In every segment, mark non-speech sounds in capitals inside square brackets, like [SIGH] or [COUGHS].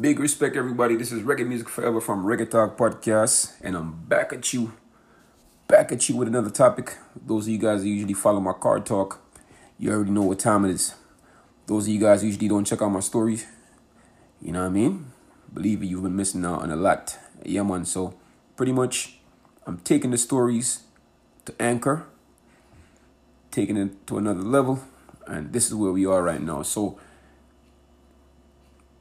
Big respect, everybody. This is Reggae Music Forever from Reggae Talk Podcast, and I'm back at you, back at you with another topic. Those of you guys that usually follow my card talk, you already know what time it is. Those of you guys usually don't check out my stories, you know what I mean? Believe it, you've been missing out on a lot. Yeah, man. So, pretty much, I'm taking the stories to anchor, taking it to another level, and this is where we are right now. So,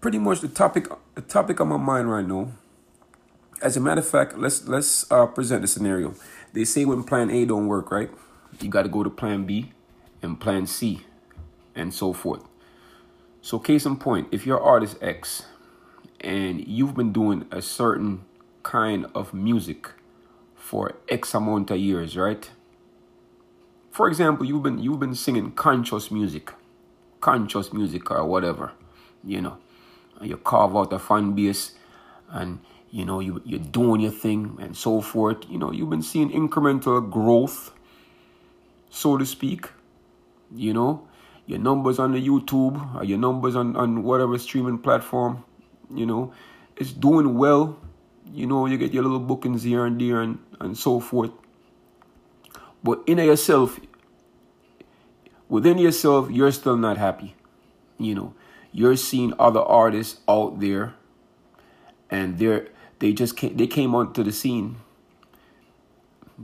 pretty much the topic the topic on my mind right now. As a matter of fact, let's let's uh, present the scenario. They say when plan A don't work, right? You got to go to plan B and plan C and so forth. So case in point, if you're artist X and you've been doing a certain kind of music for X amount of years, right? For example, you've been you've been singing conscious music, conscious music or whatever, you know you carve out a fan base and you know you, you're doing your thing and so forth. You know you've been seeing incremental growth so to speak. You know your numbers on the youtube or your numbers on, on whatever streaming platform you know it's doing well. You know you get your little bookings here and there and, and so forth. But in yourself within yourself you're still not happy you know you're seeing other artists out there and they're they just came, they came onto the scene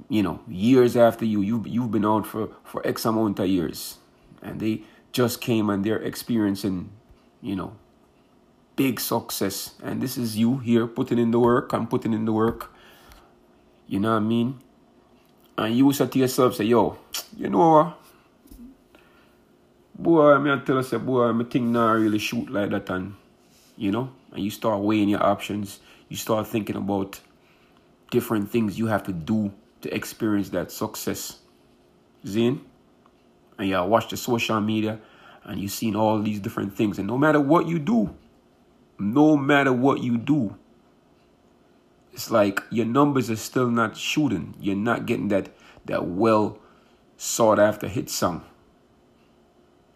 you know years after you. You've, you've been on for for x amount of years and they just came and they're experiencing you know big success. And this is you here putting in the work i'm putting in the work. You know what i mean? And you say to yourself say yo you know what boy, I mean, tell us, boy, I'm my thing not really shoot like that, and you know, and you start weighing your options. You start thinking about different things you have to do to experience that success. Zin, and you watch the social media, and you seen all these different things, and no matter what you do, no matter what you do, it's like your numbers are still not shooting. You're not getting that that well sought after hit song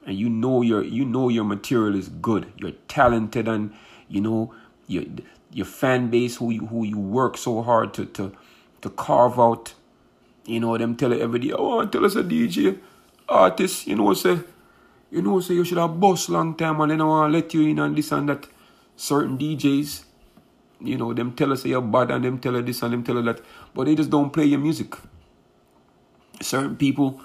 and you know your you know your material is good. You're talented and you know your your fan base who you who you work so hard to to to carve out. You know them tell it every day oh tell us a dj artist you know say you know say you should have boss long time and they don't want to let you in and this and that. Certain djs you know them tell us you're bad and them tell us this and them tell us that but they just don't play your music. Certain people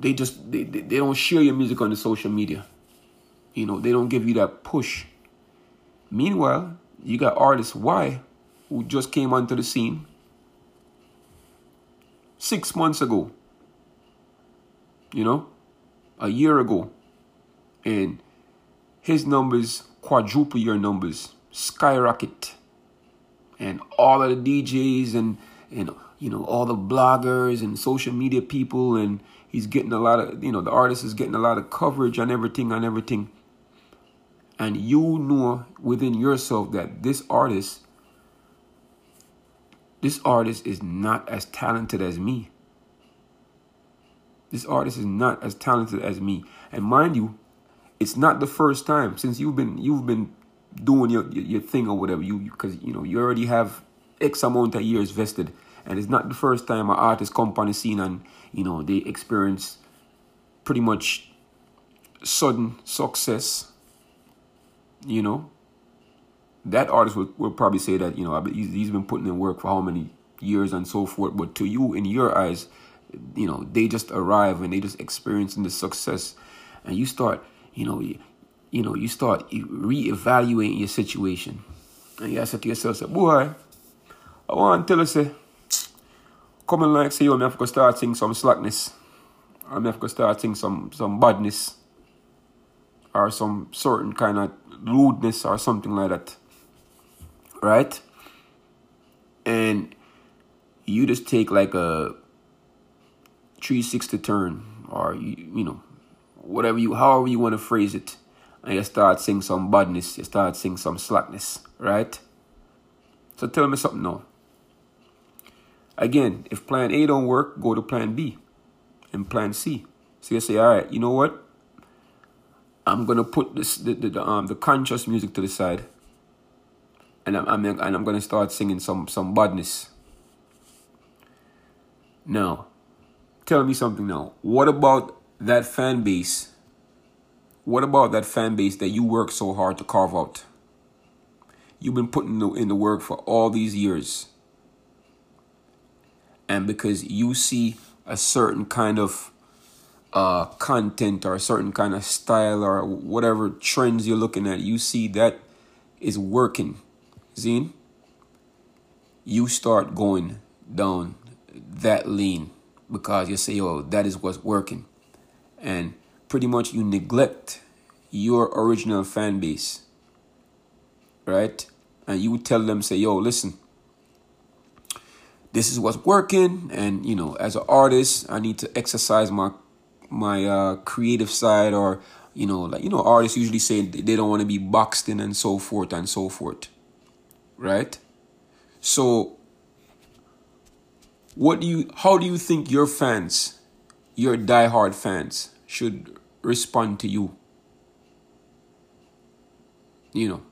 they just they, they, don't share your music on the social media. You know, they don't give you that push. Meanwhile, you got artists Y who just came onto the scene six months ago. You know, a year ago. And his numbers quadruple your numbers, skyrocket. And all of the DJs and and you know all the bloggers and social media people and he's getting a lot of you know the artist is getting a lot of coverage on everything on everything. And you know within yourself that this artist this artist is not as talented as me. This artist is not as talented as me. And mind you it's not the first time since you've been you've been doing your your, thing or whatever. You because you know you already have x amount of years vested and it's not the first time an artist come on the scene and, you know, they experience pretty much sudden success. You know, that artist will, will probably say that, you know, he's, he's been putting in work for how many years and so forth. But to you, in your eyes, you know, they just arrive and they just experiencing the success. And you start, you know, you, you know, you start reevaluating your situation. And you say to yourself, say, boy, I want to tell you, say, coming like say, yo, me have to start seeing some slackness. Or me have to start seeing some, some badness. Or some certain kind of rudeness or something like that. Right? And you just take like a 360 turn or you, you know whatever you however you want to phrase it and you start seeing some badness you start seeing some slackness right so tell me something now Again, if plan A don't work, go to plan B and plan C. So you say, all right, you know what? I'm gonna put this the, the, the um the conscious music to the side, and I'm, I'm and I'm gonna start singing some some badness. Now, tell me something now. What about that fan base? What about that fan base that you work so hard to carve out? You've been putting in the work for all these years. And because you see a certain kind of uh, content or a certain kind of style or whatever trends you're looking at, you see that is working. Zine, you start going down that lane because you say, oh, that is what's working. And pretty much you neglect your original fan base. Right? And you tell them, say, yo, listen, this is what's working. And, you know, as an artist, I need to exercise my my uh, creative side or you know like you know artists usually say they don't want to be boxed in and so forth and so forth right so what do you how do you think your fans your diehard fans should respond to you you know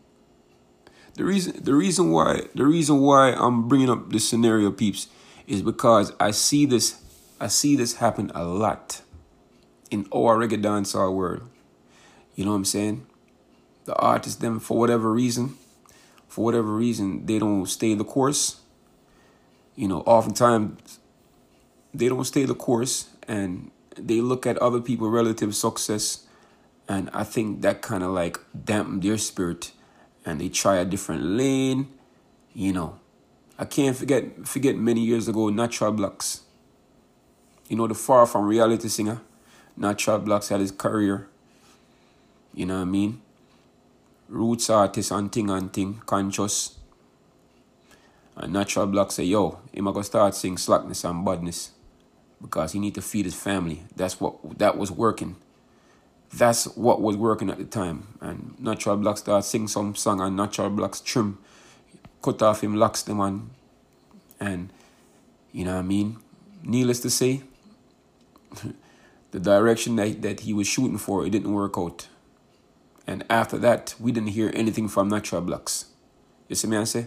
the reason the reason why the reason why I'm bringing up this scenario peeps is because I see this I see this happen a lot in our reggae dancehall world. You know what I'm saying? The artists, them, for whatever reason, for whatever reason, they don't stay the course. You know, oftentimes they don't stay the course and they look at other people' relative success and I think that kind of like dampen their spirit and they try a different lane, you know. I can't forget forget many years ago Natural Blacks. You know the far from reality singer. Natural Blacks had his career. You know what I mean? Roots artist and thing and thing, conscious. And Natural Blacks say, yo, he might go start sing slackness and badness. Because he need to feed his family. That's what that was working. That's what was working at the time. And Natural Blacks start sing some song and Natural Blacks trim. Cut off him locks them on. And you know what I mean? Needless to say, [LAUGHS] the direction that, that he was shooting for, it didn't work out. And after that, we didn't hear anything from Natural Blacks. You see me I say?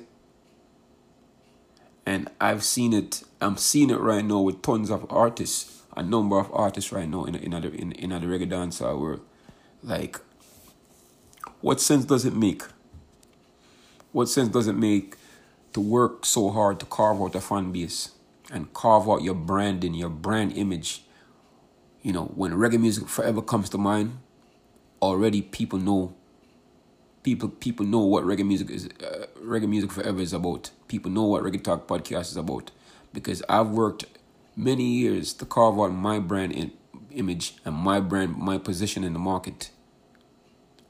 And I've seen it, I'm seeing it right now with tons of artists, a number of artists right now in in other in, in other reggae dancehall world. Like, what sense does it make? What sense does it make to work so hard to carve out a fan base and carve out your branding, your brand image, you know, when reggae music forever comes to mind, already people know. People people know what reggae music is. Uh, reggae music forever is about. People know what reggae talk podcast is about, because I've worked many years to carve out my brand in, image and my brand, my position in the market.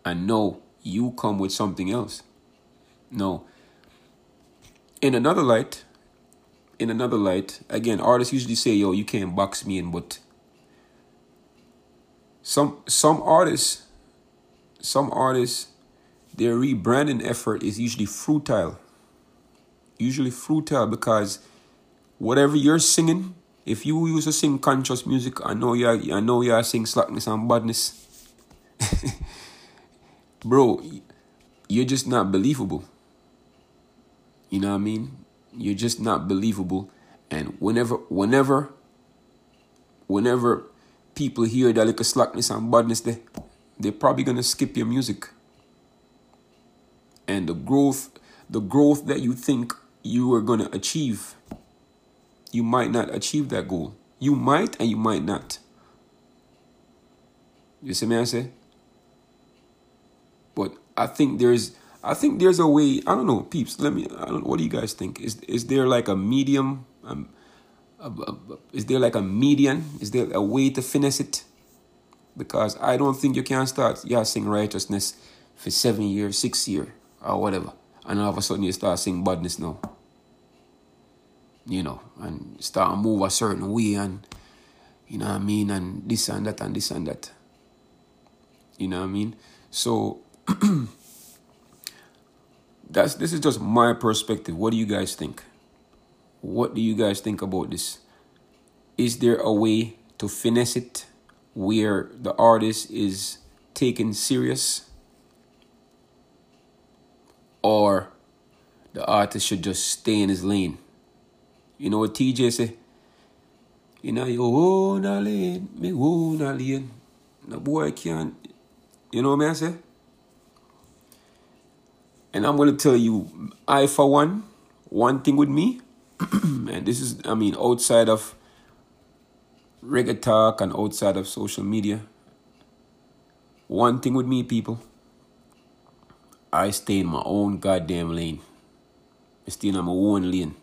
I know you come with something else. No. In another light, in another light, again, artists usually say, "Yo, you can't box me in," but some some artists some artists their rebranding effort is usually futile usually futile because whatever you're singing if you used to sing conscious music i know you i know you are singing slackness and badness. [LAUGHS] Bro you're just not believable. You know what i mean? You're just not believable. And whenever whenever whenever people hear that little slackness and badness they they're probably gonna skip your music. And the growth, the growth that you think you are gonna achieve, you might not achieve that goal. You might and you might not. You see me I say? But I think there's I think there's a way, I don't know, peeps, let me I don't what do you guys think? Is is there like a medium um, is there like a median? Is there a way to finesse it? Because I don't think you can start yeah righteousness for seven years, six years, or whatever, and all of a sudden you start sing badness now. You know, and start move a certain way, and you know what I mean, and this and that and this and that. You know what I mean? So [CLEARS THROAT] that's this is just my perspective. What do you guys think? What do you guys think about this? Is there a way to finesse it where the artist is taken serious? Or the artist should just stay in his lane. You know what TJ say? You know, you own lane, me own lane. The boy can't, you know what I say? And I'm to tell you, I, for one, one thing with me, [CLEARS THROAT] and this is, I mean, outside of reggae talk and outside of social media, one thing with me, people, I stay in my own goddamn lane. I stay in my own lane.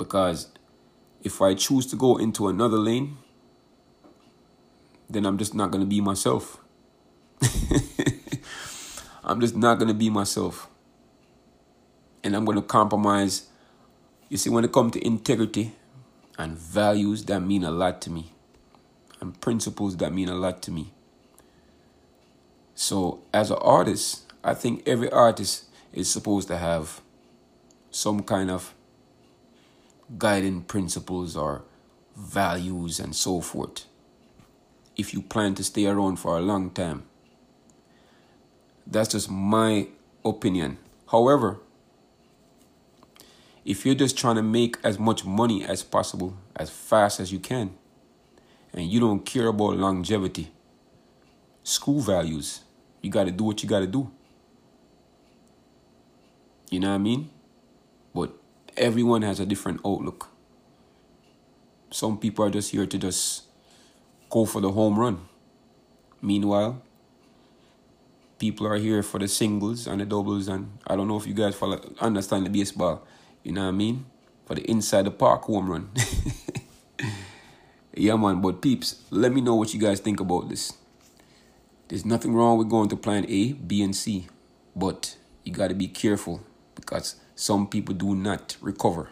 Because if I choose to go into another lane, then I'm just not going to be myself. [LAUGHS] I'm just not going to be myself. And I'm going to compromise. You see, when it comes to integrity and values that mean a lot to me, and principles that mean a lot to me. So, as an artist, I think every artist is supposed to have some kind of guiding principles or values and so forth if you plan to stay around for a long time. That's just my opinion. However, if you're just trying to make as much money as possible as fast as you can, and you don't care about longevity, school values, you got to do what you got to do. You know what I mean? Everyone has a different outlook. Some people are just here to just go for the home run. Meanwhile, people are here for the singles and the doubles, and I don't know if you guys follow, understand the baseball. You know what I mean? For the inside the park home run. [LAUGHS] yeah, man. But peeps, let me know what you guys think about this. There's nothing wrong with going to plan A, B, and C, but you got to be careful because some people do not recover.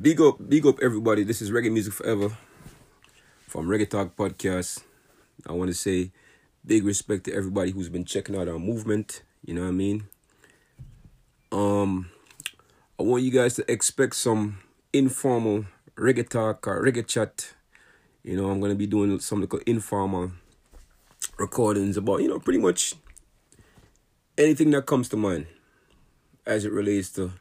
Big up, big up, everybody. This is Reggae Music Forever from Reggae Talk Podcast. I want to say big respect to everybody who's been checking out our movement. You know what I mean? Um, I want you guys to expect some informal reggae talk or reggae chat. You know, I'm gonna be doing some little informal recordings about, you know, pretty much anything that comes to mind as it relates to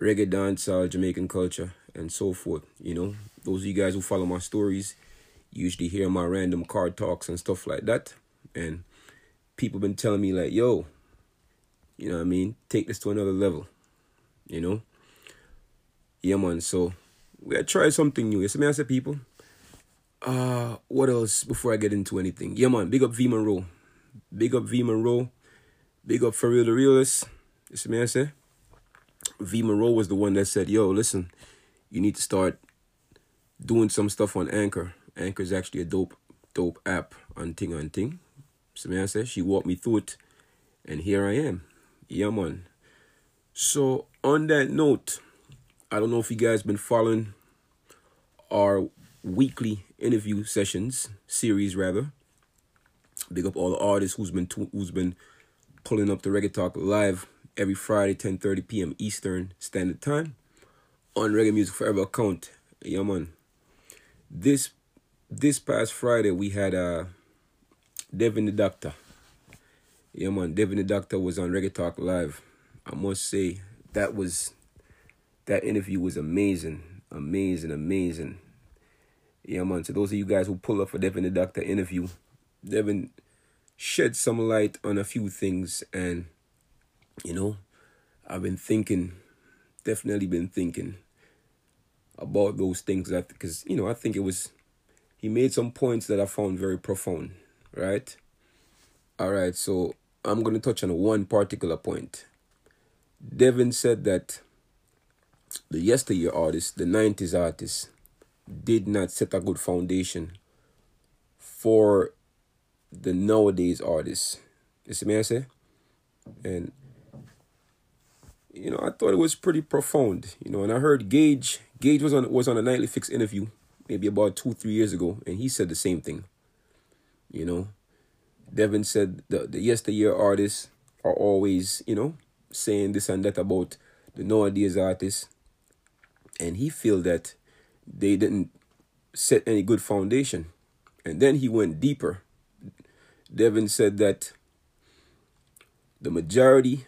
reggae dancehall, Jamaican culture, and so forth. You know, those of you guys who follow my stories usually hear my random card talks and stuff like that. And people been telling me like, yo, you know what I mean? Take this to another level. You know? Yeah man, so we gotta try something new. You see me I people? Uh what else before I get into anything? Yeah man, big up V Monroe. Big up V Monroe. Big up for real the realist. You see me I say? V Monroe was the one that said, yo, listen, you need to start doing some stuff on Anchor. Anchor is actually a dope, dope app on Ting on Ting. So me she walked me through it, and here I am. Yeah, man. So on that note, I don't know if you guys been following our weekly interview sessions series rather. Big up all the artists who's been who's been pulling up the Reggae Talk live every Friday, 10:30 p.m. Eastern Standard Time on Reggae Music Forever account. Yeah, man. This this past Friday we had uh Devin Di Dakta. Yeah, man. Devin Di Dakta was on Reggae Talk Live. I must say that was that interview was amazing, amazing, amazing. Yeah, man. So those of you guys who pull up for Devin Di Dakta interview, Devin shed some light on a few things, and you know, I've been thinking, definitely been thinking about those things that because you know I think it was he made some points that I found very profound, right? All right, so I'm going to touch on one particular point. Devin said that the yesteryear artists, the 90s artists, did not set a good foundation for the nowadays artists. You see me I say? And you know, I thought it was pretty profound. You know, and I heard Gage Gage was on was on a nightly fix interview maybe about two, three years ago, and he said the same thing. You know. Devin said the, the yesteryear artists are always, you know, saying this and that about the nowadays artists. And he feel that they didn't set any good foundation. And then he went deeper. Devin said that the majority,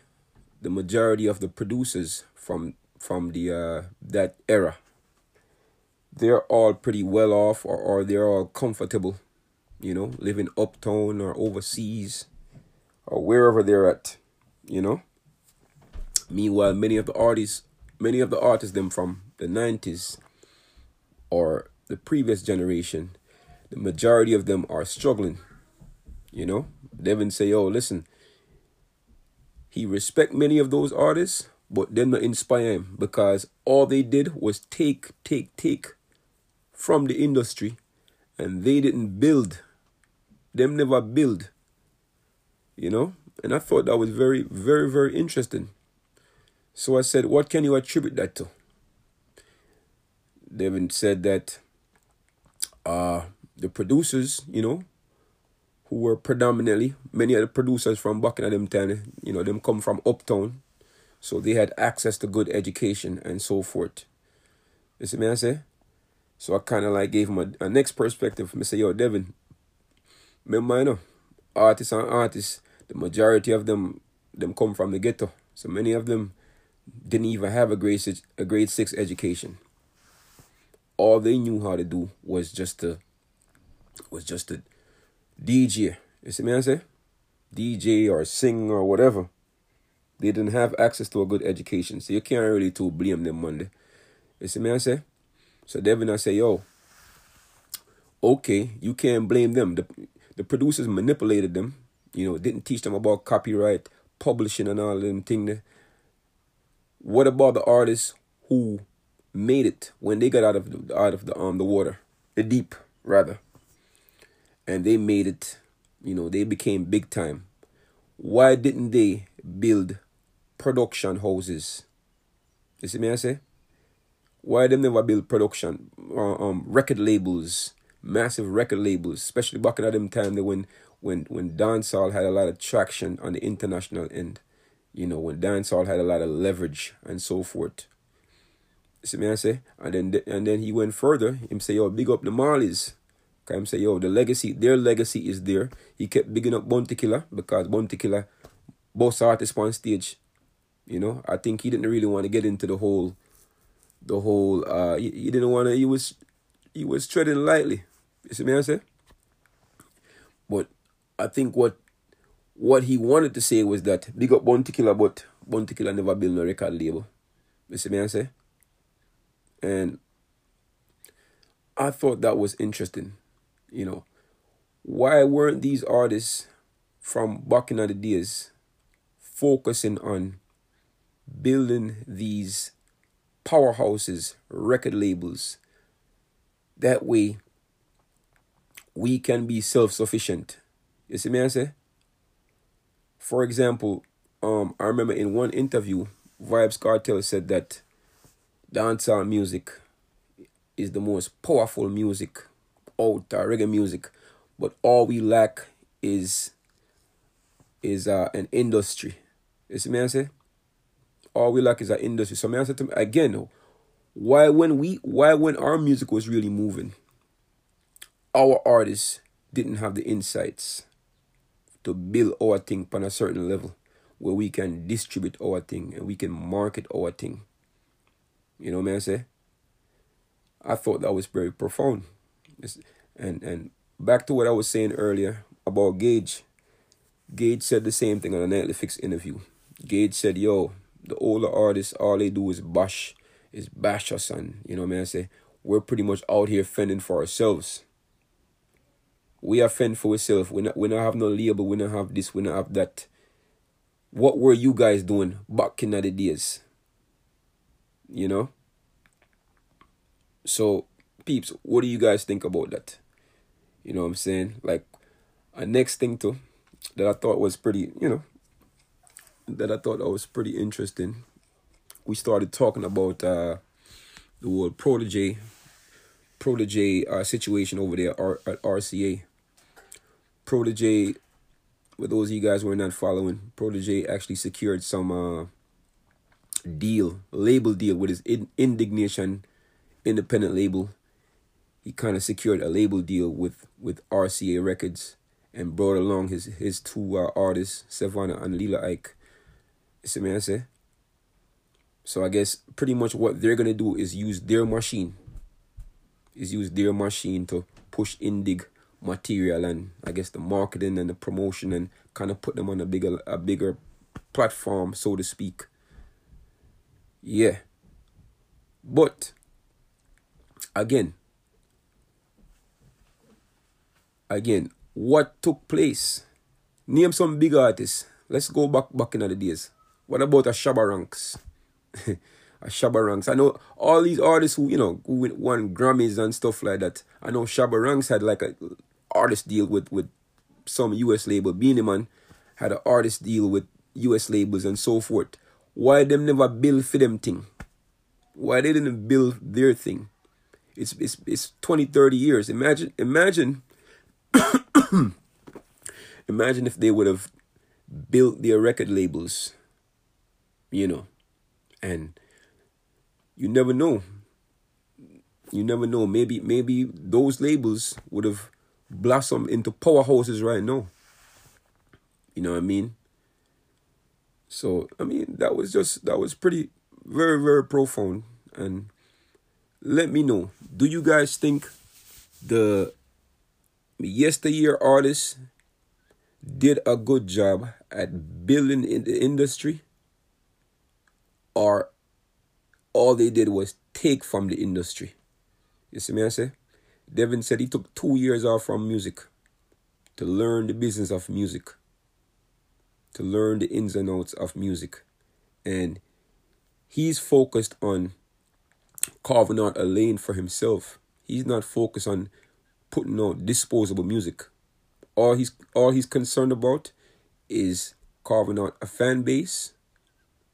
the majority of the producers from from the uh, that era, they're all pretty well off or, or they're all comfortable, you know, living uptown or overseas or wherever they're at, you know. Meanwhile, many of the artists, many of the artists them from the 90s or the previous generation, the majority of them are struggling. You know, Devin say, "Oh, listen." He respect many of those artists, but them not inspire him because all they did was take, take, take from the industry, and they didn't build. Them never build. You know, and I thought that was very, very, very interesting. So I said, what can you attribute that to? Devin said that uh, the producers, you know, who were predominantly many of the producers from back in them time, you know, them come from uptown, so they had access to good education and so forth. You see me I say? So I kind of like gave him a, a next perspective. I say, yo, Devin, remember, you know, artists and artists, the majority of them, them come from the ghetto. So many of them didn't even have a grade six, a grade six education all they knew how to do was just to was just to DJ. You see me I say? DJ or sing or whatever. They didn't have access to a good education. So you can't really to blame them Monday. You see me I say? So Devin I say, yo, okay, you can't blame them. The the producers manipulated them, you know, didn't teach them about copyright, publishing and all them things. What about the artists who made it when they got out of the, out of the um the water, the deep rather. And they made it, you know, they became big time. Why didn't they build production houses? You see me I say? Why them never build production uh, um record labels, massive record labels, especially back in them time when when when dancehall had a lot of traction on the international end. You know, when dancehall had a lot of leverage and so forth. You see me I say? And then and then he went further. Him say, yo, big up the Marleys. Him say, yo, the legacy, their legacy is there. He kept bigging up Bounty Killer because Bounty Killer boss artist on stage. You know, I think he didn't really want to get into the whole the whole uh he, he didn't want to he was he was treading lightly. You see me I say? But I think what what he wanted to say was that big up Bounty Killer, but Bounty Killer never built no record label. You see me I say? And I thought that was interesting. You know, why weren't these artists from back in the days focusing on building these powerhouses, record labels? That way, we can be self sufficient. You see me, I say? For example, um, I remember in one interview, Vybz Kartel said that dancehall music is the most powerful music out there, reggae music. But all we lack is is uh, an industry. You see me I say? All we lack is an industry. So me I say to me again, why when we why when our music was really moving, our artists didn't have the insights to build our thing on a certain level where we can distribute our thing and we can market our thing. You know what I say? I thought that was very profound. And and back to what I was saying earlier about Gage. Gage said the same thing on a Fix interview. Gage said, yo, the older artists, all they do is bash, is bash us and you know what I mean. I say? We're pretty much out here fending for ourselves. We are fending for ourselves. We not we not have no label, we not have this, we not have that. What were you guys doing back in the days? you know so peeps what do you guys think about that? You know what i'm saying? Like a next thing too that i thought was pretty you know that i thought that was pretty interesting. We started talking about uh the word Protoje Protoje uh, situation over there at rca Protoje, with those of you guys who are not following Protoje actually secured some uh deal, label deal with his in- In.Digg.Nation independent label. He kind of secured a label deal with with RCA Records, and brought along his his two uh, artists, Sevana and Lila Ike. See me I say? So I guess pretty much what they're gonna do is use their machine. Is use their machine to push Indig material and I guess the marketing and the promotion and kind of put them on a bigger a bigger platform, so to speak. Yeah. But again, again, what took place? Name some big artists. Let's go back back in the days. What about a Shabba Ranks? [LAUGHS] a Shabba Ranks. I know all these artists who, you know, who won Grammys and stuff like that. I know Shabba Ranks had like a artist deal with, with some US label. Beenie Man had an artist deal with US labels and so forth. Why them never build for them thing? Why they didn't build their thing? It's it's it's 20, 30 years. Imagine imagine [COUGHS] imagine if they would have built their record labels, you know, and you never know. You never know. Maybe maybe those labels would have blossomed into powerhouses right now. You know what I mean? So I mean that was just that was pretty very very profound and let me know. Do you guys think the yesteryear artists did a good job at building in the industry or all they did was take from the industry? You see me I say? Devin said he took two years off from music to learn the business of music to learn the ins and outs of music. And he's focused on carving out a lane for himself. He's not focused on putting out disposable music. All he's all he's concerned about is carving out a fan base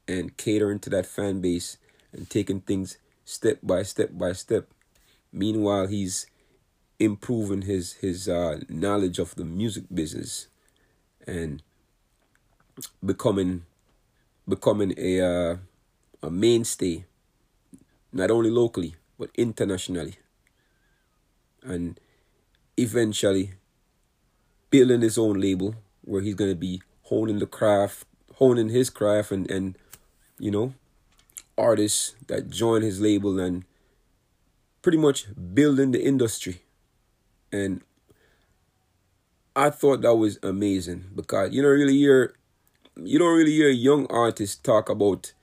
and catering to that fan base and taking things step by step by step. Meanwhile, he's improving his his uh, knowledge of the music business and becoming becoming a uh, a mainstay, not only locally but internationally, and eventually building his own label where he's gonna be honing the craft, honing his craft, and and you know artists that join his label and pretty much building the industry. And I thought that was amazing because you know really hear you don't really hear young artists talk about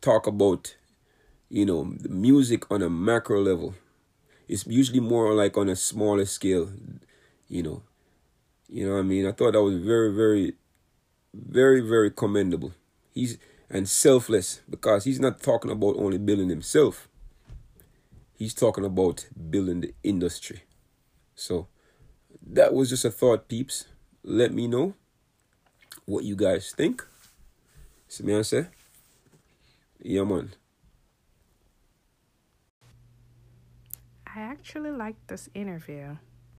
talk about you know music on a macro level it's usually more like on a smaller scale you know you know what i mean i thought that was very very very very commendable he's and selfless because he's not talking about only building himself he's talking about building the industry so that was just a thought peeps let me know what you guys think. See me say? Yeah, man. I actually like this interview.